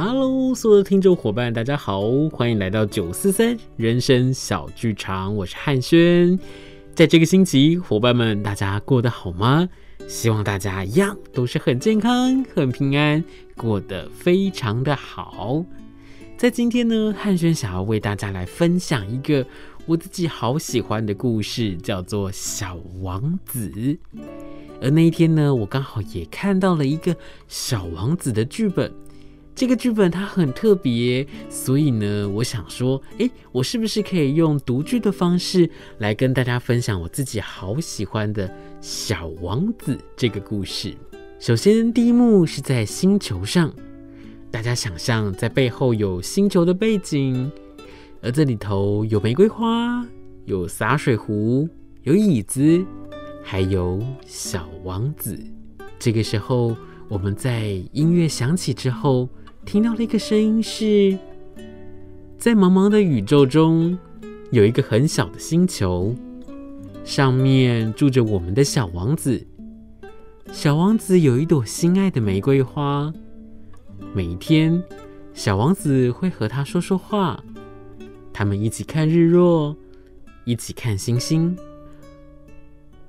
Hello，所有的听众伙伴，大家好，欢迎来到九四三人生小剧场，我是汉轩。在这个星期，伙伴们，大家过得好吗？希望大家一样都是很健康、很平安，过得非常的好。在今天呢，汉轩想要为大家来分享一个我自己好喜欢的故事，叫做《小王子》。而那一天呢，我刚好也看到了一个《小王子》的剧本。这个剧本它很特别，所以呢，我想说，诶，我是不是可以用读剧的方式来跟大家分享我自己好喜欢的《小王子》这个故事？首先，第一幕是在星球上，大家想象在背后有星球的背景，而这里头有玫瑰花，有洒水壶，有椅子，还有小王子。这个时候，我们在音乐响起之后。听到了一个声音是，在茫茫的宇宙中，有一个很小的星球，上面住着我们的小王子。小王子有一朵心爱的玫瑰花，每一天，小王子会和他说说话，他们一起看日落，一起看星星。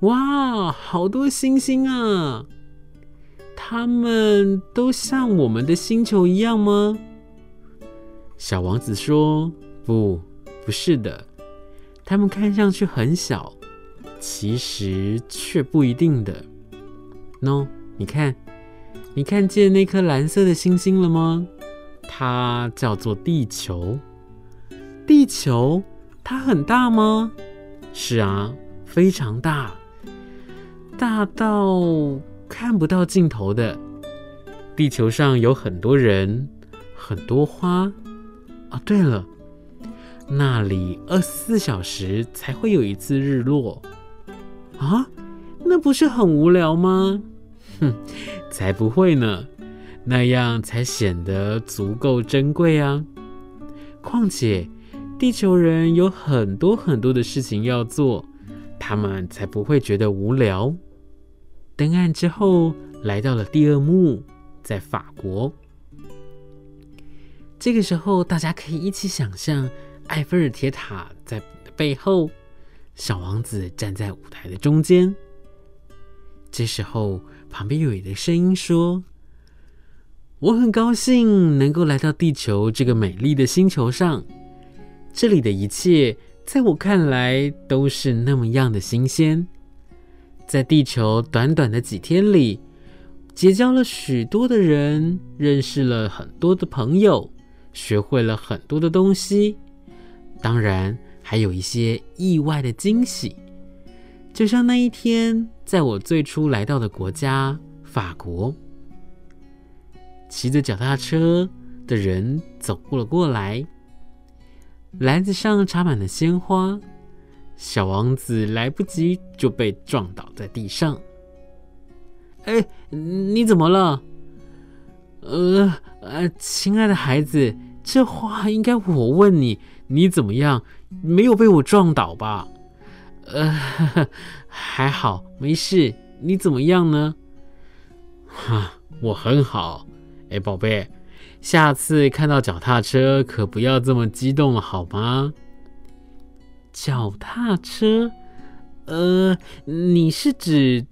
哇，好多星星啊！他们都像我们的星球一样吗？小王子说：“不，不是的。他们看上去很小，其实却不一定的。喏，你看，你看见那颗蓝色的星星了吗？它叫做地球。地球，它很大吗？是啊，非常大，大到……”看不到尽头的地球上有很多人，很多花。哦，对了，那里二十四小时才会有一次日落。啊，那不是很无聊吗？哼，才不会呢，那样才显得足够珍贵啊。况且，地球人有很多很多的事情要做，他们才不会觉得无聊。登岸之后，来到了第二幕，在法国。这个时候，大家可以一起想象埃菲尔铁塔在背后，小王子站在舞台的中间。这时候，旁边有一个声音说：“我很高兴能够来到地球这个美丽的星球上，这里的一切在我看来都是那么样的新鲜。”在地球短短的几天里，结交了许多的人，认识了很多的朋友，学会了很多的东西，当然还有一些意外的惊喜。就像那一天，在我最初来到的国家法国，骑着脚踏车的人走过了过来，篮子上插满了鲜花。小王子来不及就被撞倒在地上。哎，你怎么了？呃呃，亲爱的孩子，这话应该我问你，你怎么样？没有被我撞倒吧？呃，还好，没事。你怎么样呢？哈，我很好。哎，宝贝，下次看到脚踏车可不要这么激动了，好吗？脚踏车，呃，你是指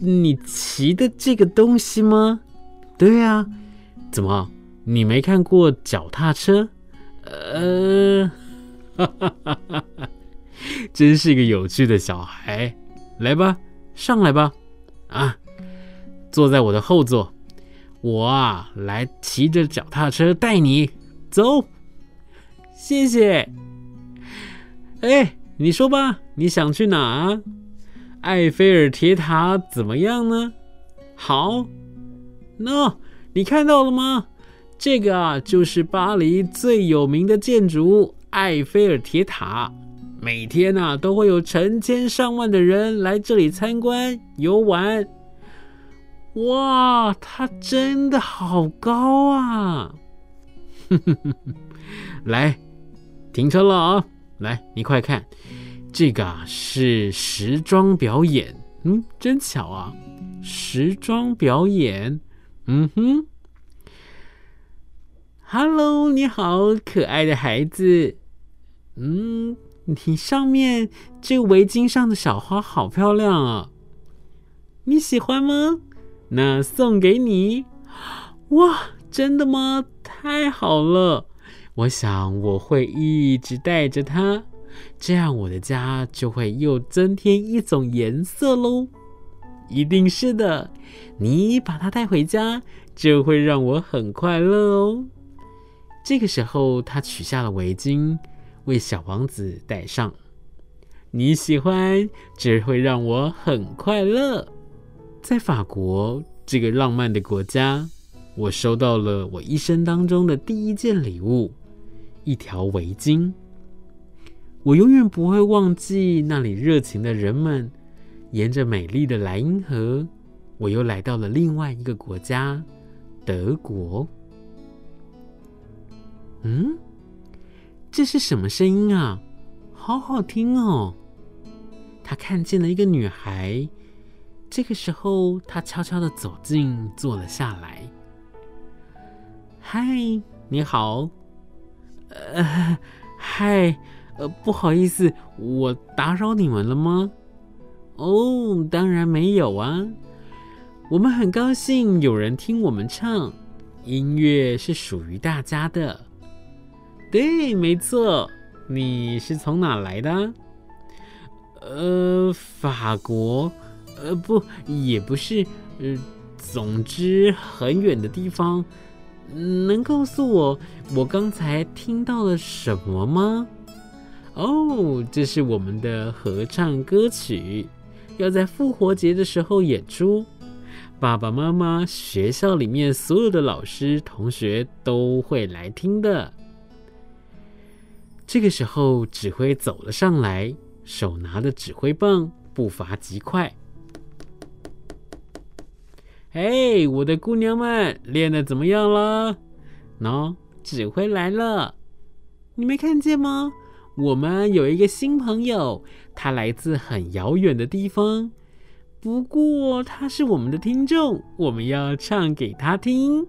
你骑的这个东西吗？对啊，怎么你没看过脚踏车？呃，哈哈哈哈哈，真是个有趣的小孩。来吧，上来吧，啊，坐在我的后座，我啊来骑着脚踏车带你走，谢谢。哎，你说吧，你想去哪？埃菲尔铁塔怎么样呢？好，那你看到了吗？这个啊，就是巴黎最有名的建筑——埃菲尔铁塔。每天啊，都会有成千上万的人来这里参观游玩。哇，它真的好高啊！来，停车了啊！来，你快看，这个啊是时装表演，嗯，真巧啊，时装表演，嗯哼，，Hello，你好，可爱的孩子。嗯，你上面这围巾上的小花好漂亮啊，你喜欢吗？那送给你。哇，真的吗？太好了！我想我会一直带着它，这样我的家就会又增添一种颜色喽。一定是的，你把它带回家，就会让我很快乐哦。这个时候，他取下了围巾，为小王子戴上。你喜欢，这会让我很快乐。在法国这个浪漫的国家，我收到了我一生当中的第一件礼物——一条围巾。我永远不会忘记那里热情的人们。沿着美丽的莱茵河，我又来到了另外一个国家——德国。嗯，这是什么声音啊？好好听哦！他看见了一个女孩，这个时候，他悄悄的走近，坐了下来。嗨，你好。呃，嗨，呃，不好意思，我打扰你们了吗？哦，当然没有啊！我们很高兴有人听我们唱，音乐是属于大家的。对，没错。你是从哪来的？呃，法国。呃，不，也不是。呃，总之很远的地方。能告诉我我刚才听到了什么吗？哦，这是我们的合唱歌曲。要在复活节的时候演出，爸爸妈妈、学校里面所有的老师、同学都会来听的。这个时候，指挥走了上来，手拿着指挥棒，步伐极快。嘿，我的姑娘们，练得怎么样了？喏，指挥来了，你没看见吗？我们有一个新朋友，他来自很遥远的地方，不过他是我们的听众，我们要唱给他听。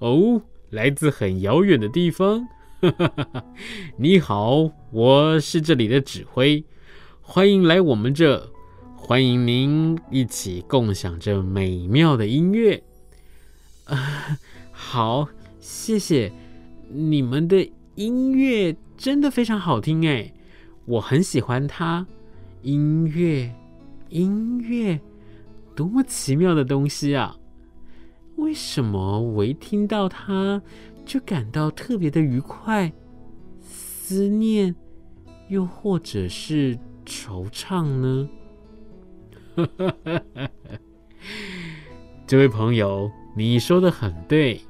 哦，来自很遥远的地方，你好，我是这里的指挥，欢迎来我们这，欢迎您一起共享这美妙的音乐。啊、好，谢谢你们的音乐。真的非常好听哎，我很喜欢它。音乐，音乐，多么奇妙的东西啊！为什么我一听到它就感到特别的愉快、思念，又或者是惆怅呢？这位朋友，你说的很对，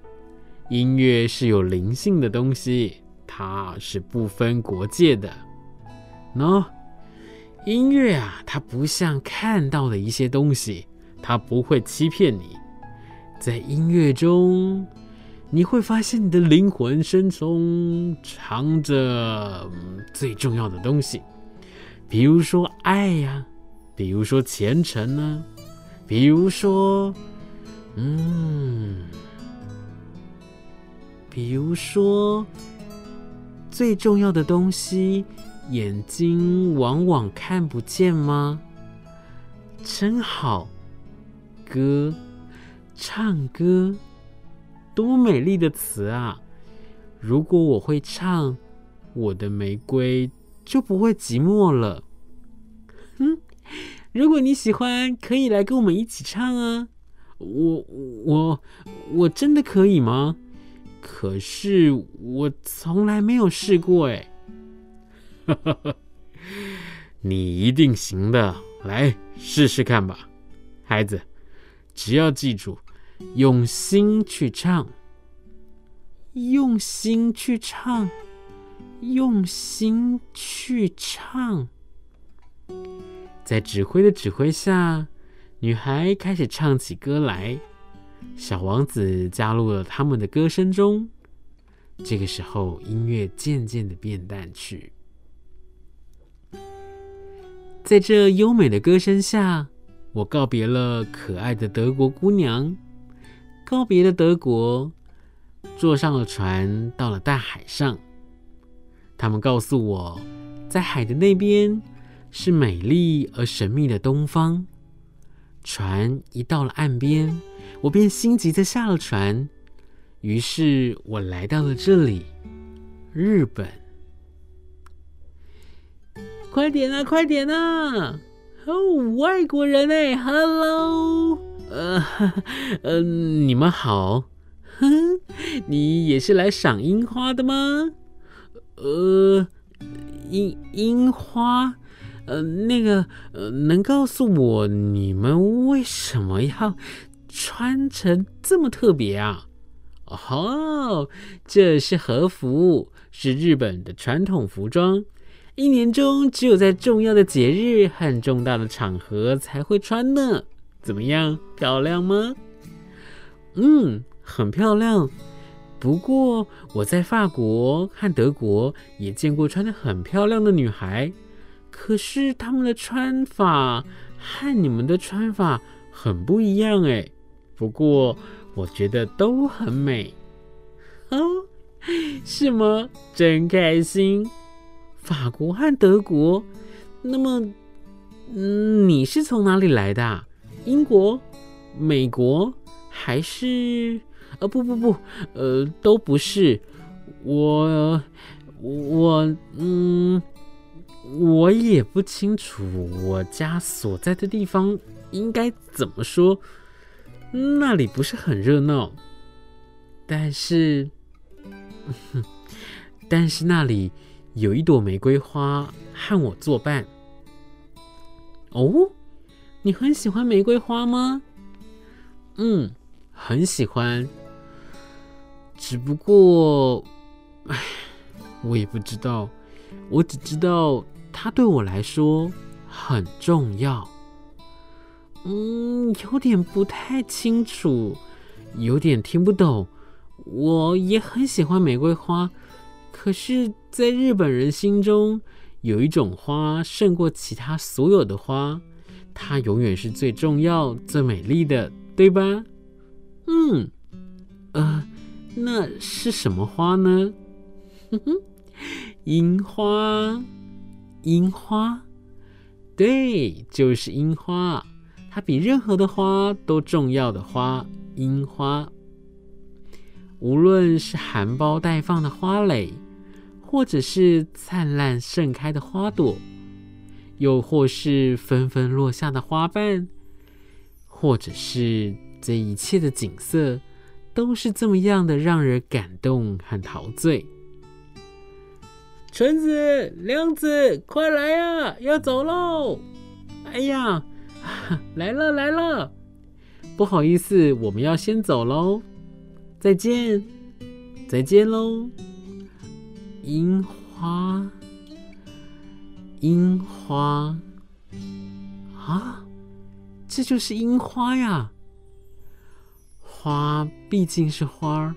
音乐是有灵性的东西。它是不分国界的，喏，音乐啊，它不像看到的一些东西，它不会欺骗你。在音乐中，你会发现你的灵魂深处藏着最重要的东西，比如说爱呀，比如说虔诚呢，比如说，嗯，比如说。最重要的东西，眼睛往往看不见吗？真好，歌，唱歌，多美丽的词啊！如果我会唱，我的玫瑰就不会寂寞了。如果你喜欢，可以来跟我们一起唱啊！我我我真的可以吗？可是我从来没有试过哎，你一定行的，来试试看吧，孩子，只要记住，用心去唱，用心去唱，用心去唱。在指挥的指挥下，女孩开始唱起歌来。小王子加入了他们的歌声中。这个时候，音乐渐渐的变淡去。在这优美的歌声下，我告别了可爱的德国姑娘，告别了德国，坐上了船，到了大海上。他们告诉我，在海的那边是美丽而神秘的东方。船一到了岸边，我便心急的下了船。于是我来到了这里，日本。快点啊，快点啊！哦，外国人哎，Hello，呃，呃，你们好。哼，你也是来赏樱花的吗？呃，樱樱花，呃，那个，呃，能告诉我你们为什么要穿成这么特别啊？哦，这是和服，是日本的传统服装，一年中只有在重要的节日和重大的场合才会穿呢。怎么样，漂亮吗？嗯，很漂亮。不过我在法国和德国也见过穿的很漂亮的女孩，可是他们的穿法和你们的穿法很不一样哎。不过我觉得都很美哦，是吗？真开心！法国和德国，那么，嗯，你是从哪里来的？英国、美国还是？呃，不不不，呃，都不是，我我嗯，我也不清楚我家所在的地方应该怎么说，那里不是很热闹，但是，但是那里有一朵玫瑰花和我作伴。哦，你很喜欢玫瑰花吗？嗯，很喜欢。只不过，唉，我也不知道，我只知道它对我来说很重要。嗯，有点不太清楚，有点听不懂。我也很喜欢玫瑰花，可是，在日本人心中，有一种花胜过其他所有的花，它永远是最重要、最美丽的，对吧？嗯，呃。那是什么花呢？哼哼，樱花，樱花，对，就是樱花。它比任何的花都重要的花，樱花。无论是含苞待放的花蕾，或者是灿烂盛开的花朵，又或是纷纷落下的花瓣，或者是这一切的景色。都是这么样的让人感动和陶醉。纯子、亮子，快来呀，要走喽！哎呀，来了来了，不好意思，我们要先走喽，再见，再见喽。樱花，樱花，啊，这就是樱花呀。花毕竟是花儿，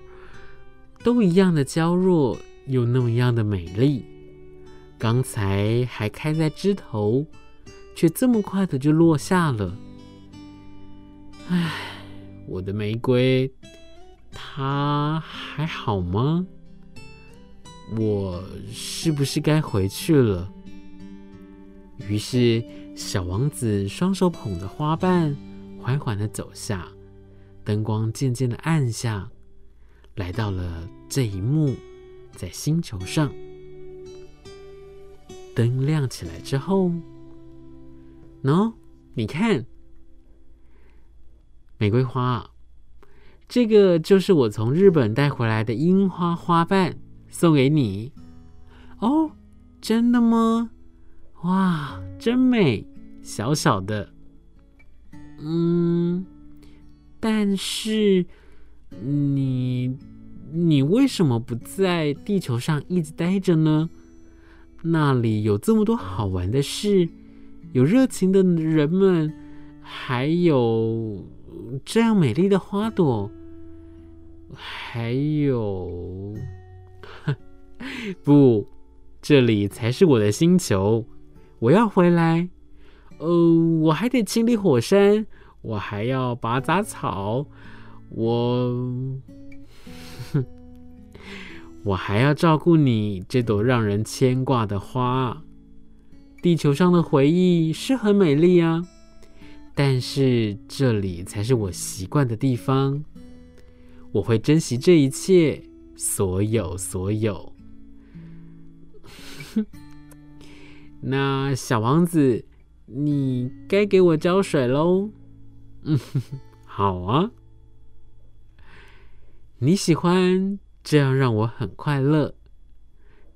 都一样的娇弱，又那么样的美丽。刚才还开在枝头，却这么快的就落下了。唉，我的玫瑰，它还好吗？我是不是该回去了？于是，小王子双手捧着花瓣，缓缓的走下。灯光渐渐的暗下，来到了这一幕，在星球上，灯亮起来之后，喏，你看，玫瑰花，这个就是我从日本带回来的樱花花瓣，送给你。哦，真的吗？哇，真美，小小的，嗯。但是，你你为什么不在地球上一直待着呢？那里有这么多好玩的事，有热情的人们，还有这样美丽的花朵，还有，不，这里才是我的星球，我要回来。呃，我还得清理火山。我还要拔杂草，我我还要照顾你这朵让人牵挂的花。地球上的回忆是很美丽啊，但是这里才是我习惯的地方。我会珍惜这一切，所有所有。那小王子，你该给我浇水喽。嗯，好啊。你喜欢这样让我很快乐。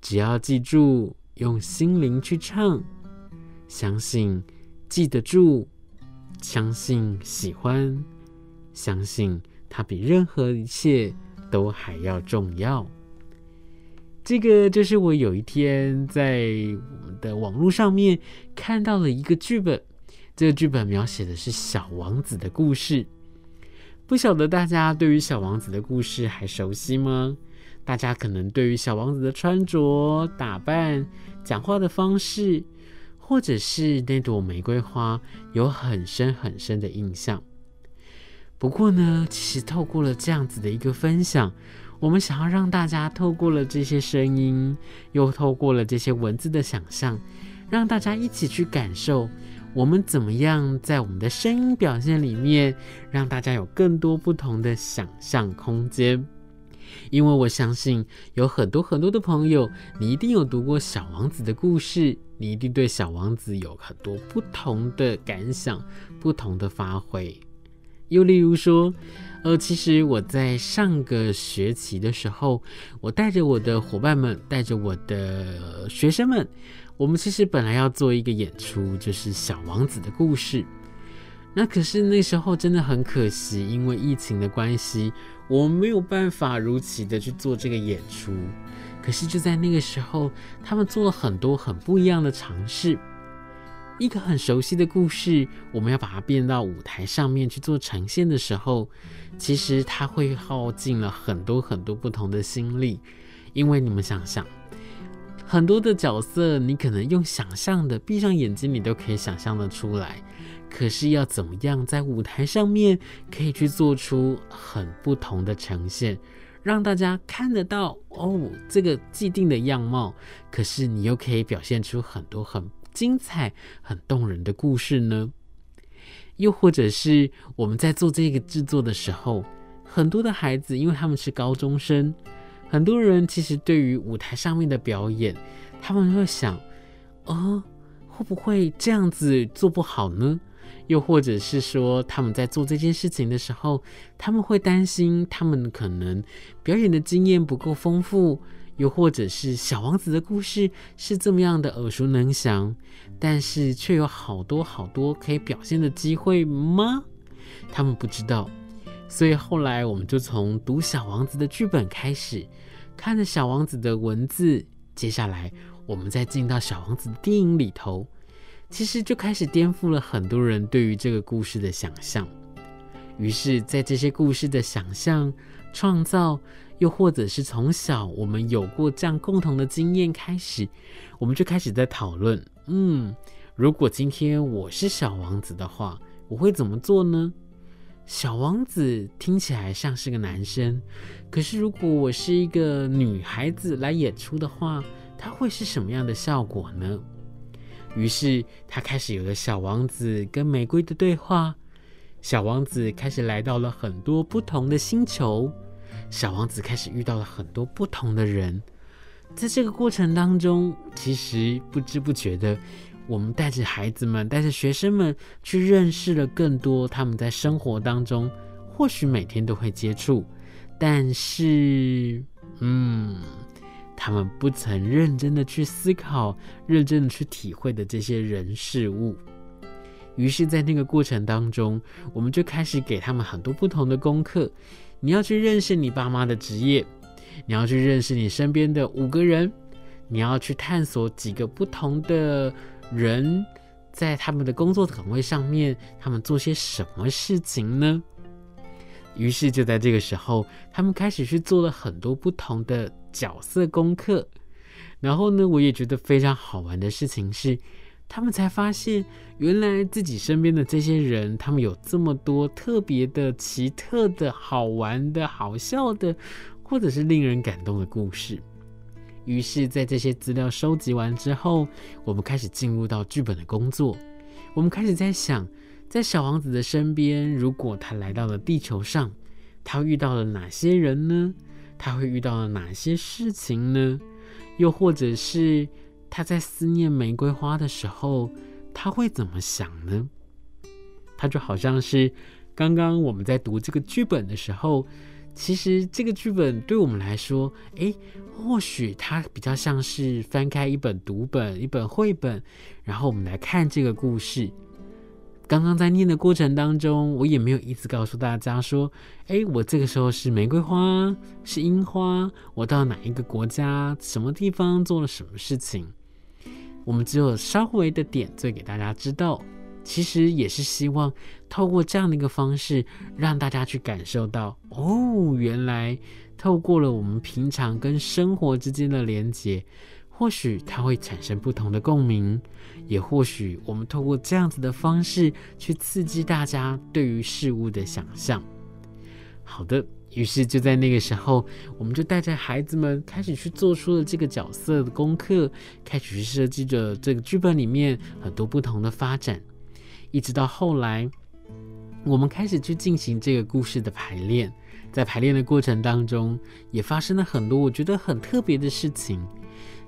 只要记住，用心灵去唱，相信记得住，相信喜欢，相信它比任何一切都还要重要。这个就是我有一天在我们的网络上面看到了一个剧本，这个剧本描写的是小王子的故事。不晓得大家对于小王子的故事还熟悉吗？大家可能对于小王子的穿着、打扮、讲话的方式，或者是那朵玫瑰花，有很深很深的印象。不过呢，其实透过了这样子的一个分享。我们想要让大家透过了这些声音，又透过了这些文字的想象，让大家一起去感受我们怎么样在我们的声音表现里面，让大家有更多不同的想象空间。因为我相信有很多很多的朋友，你一定有读过《小王子》的故事，你一定对小王子有很多不同的感想、不同的发挥。又例如说，呃，其实我在上个学期的时候，我带着我的伙伴们，带着我的学生们，我们其实本来要做一个演出，就是小王子的故事。那可是那时候真的很可惜，因为疫情的关系，我们没有办法如期的去做这个演出。可是就在那个时候，他们做了很多很不一样的尝试。一个很熟悉的故事，我们要把它变到舞台上面去做呈现的时候，其实它会耗尽了很多很多不同的心力。因为你们想想，很多的角色，你可能用想象的，闭上眼睛你都可以想象得出来。可是要怎么样在舞台上面可以去做出很不同的呈现，让大家看得到哦，这个既定的样貌，可是你又可以表现出很多很。精彩、很动人的故事呢？又或者是我们在做这个制作的时候，很多的孩子，因为他们是高中生，很多人其实对于舞台上面的表演，他们会想：哦，会不会这样子做不好呢？又或者是说，他们在做这件事情的时候，他们会担心，他们可能表演的经验不够丰富。又或者是小王子的故事是这么样的耳熟能详，但是却有好多好多可以表现的机会吗？他们不知道，所以后来我们就从读小王子的剧本开始，看着小王子的文字，接下来我们再进到小王子的电影里头，其实就开始颠覆了很多人对于这个故事的想象。于是，在这些故事的想象创造。又或者是从小我们有过这样共同的经验开始，我们就开始在讨论：嗯，如果今天我是小王子的话，我会怎么做呢？小王子听起来像是个男生，可是如果我是一个女孩子来演出的话，他会是什么样的效果呢？于是他开始有了小王子跟玫瑰的对话，小王子开始来到了很多不同的星球。小王子开始遇到了很多不同的人，在这个过程当中，其实不知不觉的，我们带着孩子们、带着学生们去认识了更多他们在生活当中或许每天都会接触，但是，嗯，他们不曾认真的去思考、认真的去体会的这些人事物。于是，在那个过程当中，我们就开始给他们很多不同的功课。你要去认识你爸妈的职业，你要去认识你身边的五个人，你要去探索几个不同的人，在他们的工作岗位上面，他们做些什么事情呢？于是就在这个时候，他们开始去做了很多不同的角色功课。然后呢，我也觉得非常好玩的事情是。他们才发现，原来自己身边的这些人，他们有这么多特别的、奇特的、好玩的、好笑的，或者是令人感动的故事。于是，在这些资料收集完之后，我们开始进入到剧本的工作。我们开始在想，在小王子的身边，如果他来到了地球上，他遇到了哪些人呢？他会遇到了哪些事情呢？又或者是他在思念玫瑰花的时候，他会怎么想呢？他就好像是刚刚我们在读这个剧本的时候。其实这个剧本对我们来说，诶，或许它比较像是翻开一本读本、一本绘本，然后我们来看这个故事。刚刚在念的过程当中，我也没有一直告诉大家说，诶，我这个时候是玫瑰花，是樱花，我到哪一个国家、什么地方做了什么事情。我们只有稍微的点缀给大家知道。其实也是希望透过这样的一个方式，让大家去感受到哦，原来透过了我们平常跟生活之间的连接，或许它会产生不同的共鸣，也或许我们透过这样子的方式去刺激大家对于事物的想象。好的，于是就在那个时候，我们就带着孩子们开始去做出了这个角色的功课，开始去设计着这个剧本里面很多不同的发展。一直到后来，我们开始去进行这个故事的排练，在排练的过程当中，也发生了很多我觉得很特别的事情。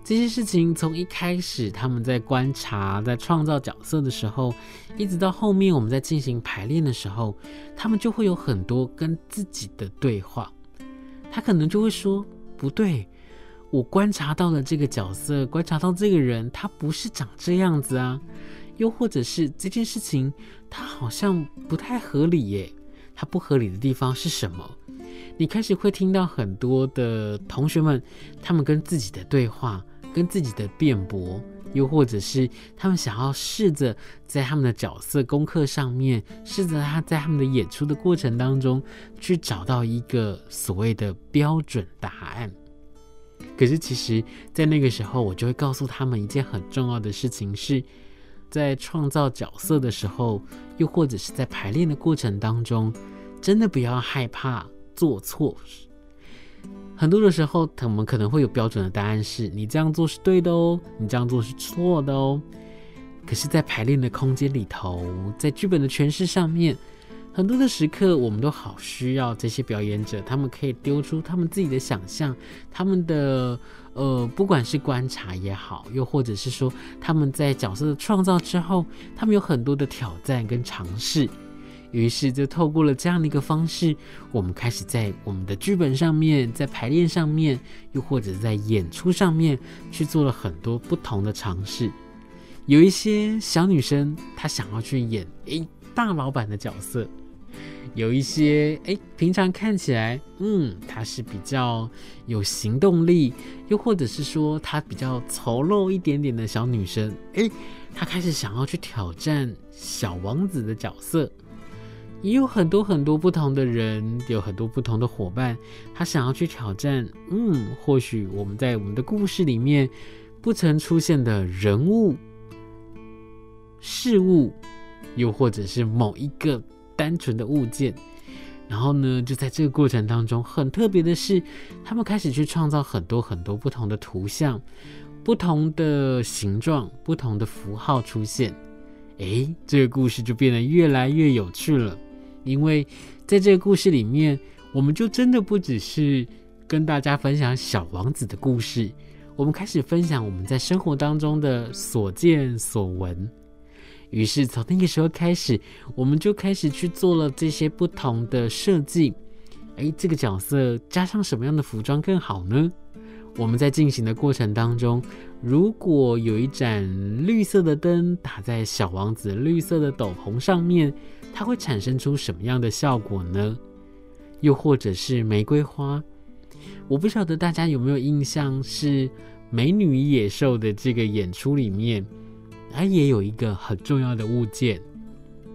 这些事情从一开始他们在观察、在创造角色的时候，一直到后面我们在进行排练的时候，他们就会有很多跟自己的对话。他可能就会说：“不对，我观察到了这个角色，观察到这个人，他不是长这样子啊。”又或者是这件事情，它好像不太合理耶。它不合理的地方是什么？你开始会听到很多的同学们，他们跟自己的对话，跟自己的辩驳，又或者是他们想要试着在他们的角色功课上面，试着他在他们的演出的过程当中，去找到一个所谓的标准答案。可是其实，在那个时候，我就会告诉他们一件很重要的事情是。在创造角色的时候，又或者是在排练的过程当中，真的不要害怕做错。很多的时候，我们可能会有标准的答案是，你这样做是对的哦，你这样做是错的哦。可是，在排练的空间里头，在剧本的诠释上面，很多的时刻，我们都好需要这些表演者，他们可以丢出他们自己的想象，他们的呃，不管是观察也好，又或者是说他们在角色的创造之后，他们有很多的挑战跟尝试。于是，就透过了这样的一个方式，我们开始在我们的剧本上面，在排练上面，又或者在演出上面，去做了很多不同的尝试。有一些小女生，她想要去演诶大老板的角色。有一些哎，平常看起来，嗯，她是比较有行动力，又或者是说她比较丑陋一点点的小女生，哎，她开始想要去挑战小王子的角色。也有很多很多不同的人，有很多不同的伙伴，他想要去挑战，嗯，或许我们在我们的故事里面不曾出现的人物、事物，又或者是某一个。单纯的物件，然后呢，就在这个过程当中，很特别的是，他们开始去创造很多很多不同的图像、不同的形状、不同的符号出现。诶，这个故事就变得越来越有趣了，因为在这个故事里面，我们就真的不只是跟大家分享小王子的故事，我们开始分享我们在生活当中的所见所闻。于是从那个时候开始，我们就开始去做了这些不同的设计。诶，这个角色加上什么样的服装更好呢？我们在进行的过程当中，如果有一盏绿色的灯打在小王子绿色的斗篷上面，它会产生出什么样的效果呢？又或者是玫瑰花？我不晓得大家有没有印象，是《美女与野兽》的这个演出里面。它也有一个很重要的物件，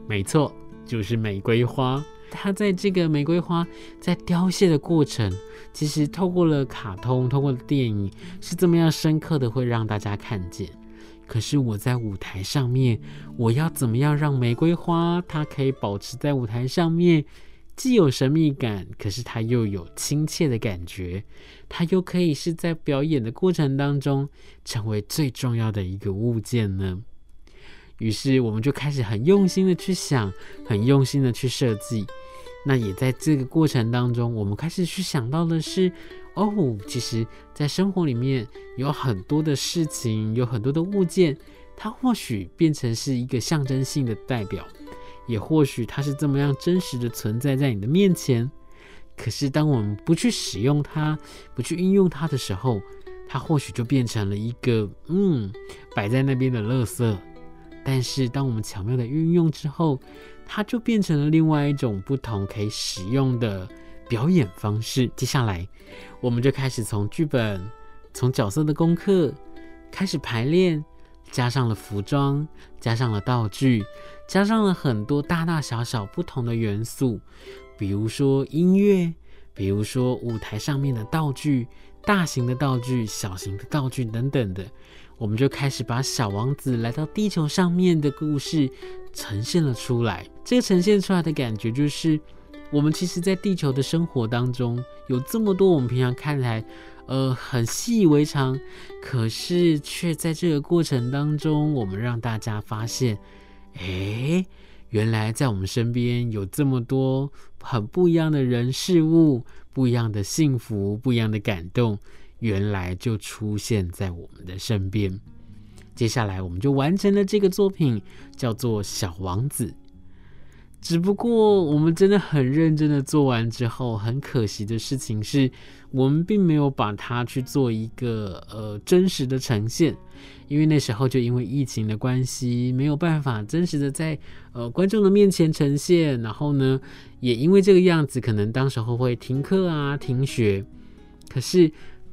没错，就是玫瑰花。它在这个玫瑰花在凋谢的过程，其实透过了卡通，透过了电影，是这么样深刻的会让大家看见。可是我在舞台上面，我要怎么样让玫瑰花它可以保持在舞台上面，既有神秘感，可是它又有亲切的感觉，它又可以是在表演的过程当中成为最重要的一个物件呢？于是我们就开始很用心的去想，很用心的去设计。那也在这个过程当中，我们开始去想到的是，哦，其实，在生活里面有很多的事情，有很多的物件，它或许变成是一个象征性的代表，也或许它是这么样真实的存在在你的面前。可是，当我们不去使用它，不去运用它的时候，它或许就变成了一个，嗯，摆在那边的垃圾。但是，当我们巧妙的运用之后，它就变成了另外一种不同可以使用的表演方式。接下来，我们就开始从剧本、从角色的功课开始排练，加上了服装，加上了道具，加上了很多大大小小不同的元素，比如说音乐，比如说舞台上面的道具，大型的道具、小型的道具等等的。我们就开始把小王子来到地球上面的故事呈现了出来。这个呈现出来的感觉就是，我们其实，在地球的生活当中，有这么多我们平常看来，呃，很习以为常，可是却在这个过程当中，我们让大家发现，诶，原来在我们身边有这么多很不一样的人事物，不一样的幸福，不一样的感动。原来就出现在我们的身边。接下来，我们就完成了这个作品，叫做《小王子》。只不过，我们真的很认真的做完之后，很可惜的事情是，我们并没有把它去做一个呃真实的呈现，因为那时候就因为疫情的关系，没有办法真实的在呃观众的面前呈现。然后呢，也因为这个样子，可能当时候会停课啊、停学。可是。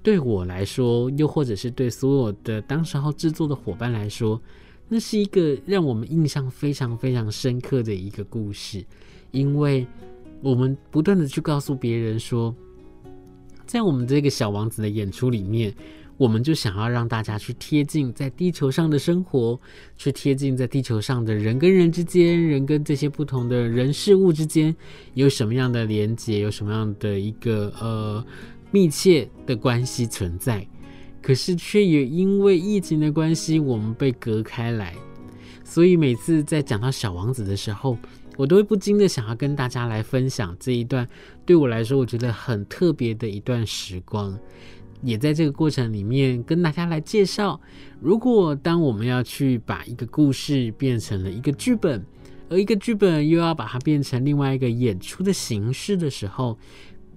对我来说，又或者是对所有的当时候制作的伙伴来说，那是一个让我们印象非常非常深刻的一个故事，因为我们不断的去告诉别人说，在我们这个小王子的演出里面，我们就想要让大家去贴近在地球上的生活，去贴近在地球上的人跟人之间，人跟这些不同的人事物之间有什么样的连接，有什么样的一个呃。密切的关系存在，可是却也因为疫情的关系，我们被隔开来。所以每次在讲到小王子的时候，我都会不禁的想要跟大家来分享这一段对我来说我觉得很特别的一段时光。也在这个过程里面跟大家来介绍，如果当我们要去把一个故事变成了一个剧本，而一个剧本又要把它变成另外一个演出的形式的时候。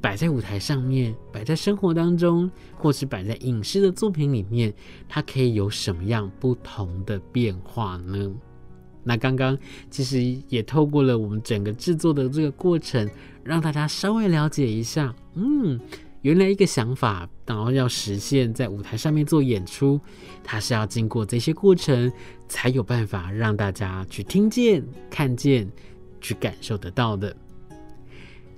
摆在舞台上面，摆在生活当中，或是摆在影视的作品里面，它可以有什么样不同的变化呢？那刚刚其实也透过了我们整个制作的这个过程，让大家稍微了解一下，嗯，原来一个想法，然后要实现在舞台上面做演出，它是要经过这些过程，才有办法让大家去听见、看见、去感受得到的。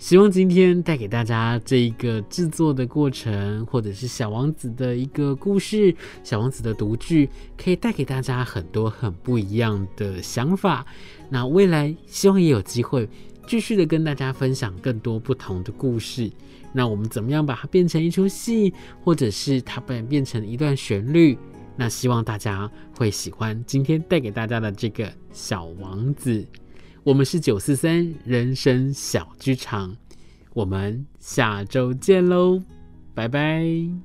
希望今天带给大家这一个制作的过程，或者是小王子的一个故事，小王子的读剧，可以带给大家很多很不一样的想法。那未来希望也有机会继续的跟大家分享更多不同的故事。那我们怎么样把它变成一出戏，或者是它变变成一段旋律？那希望大家会喜欢今天带给大家的这个小王子。我们是九四三人生小剧场，我们下周见喽，拜拜。